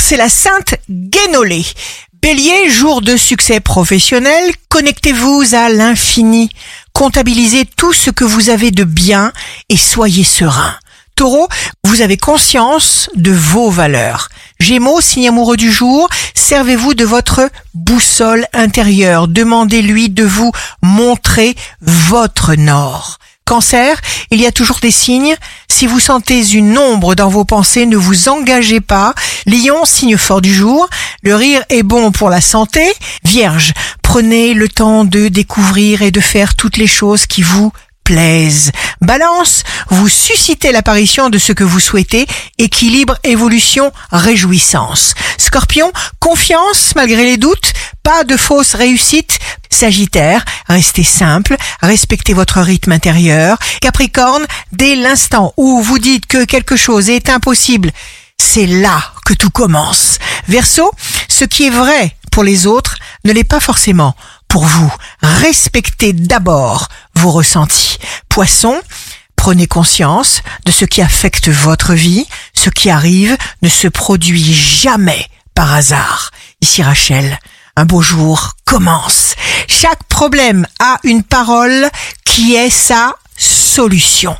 c'est la Sainte Guénolée. Bélier, jour de succès professionnel, connectez-vous à l'infini. Comptabilisez tout ce que vous avez de bien et soyez serein. Taureau, vous avez conscience de vos valeurs. Gémeaux, signe amoureux du jour, servez-vous de votre boussole intérieure. Demandez-lui de vous montrer votre nord. Cancer, il y a toujours des signes. Si vous sentez une ombre dans vos pensées, ne vous engagez pas. Lion, signe fort du jour. Le rire est bon pour la santé. Vierge, prenez le temps de découvrir et de faire toutes les choses qui vous plaisent. Balance, vous suscitez l'apparition de ce que vous souhaitez. Équilibre, évolution, réjouissance. Scorpion, confiance malgré les doutes. Pas de fausse réussite. Sagittaire, restez simple, respectez votre rythme intérieur. Capricorne, dès l'instant où vous dites que quelque chose est impossible, c'est là que tout commence. Verseau, ce qui est vrai pour les autres ne l'est pas forcément pour vous. Respectez d'abord vos ressentis. Poisson, prenez conscience de ce qui affecte votre vie. Ce qui arrive ne se produit jamais par hasard. Ici Rachel, un beau jour commence. Chaque problème a une parole qui est sa solution.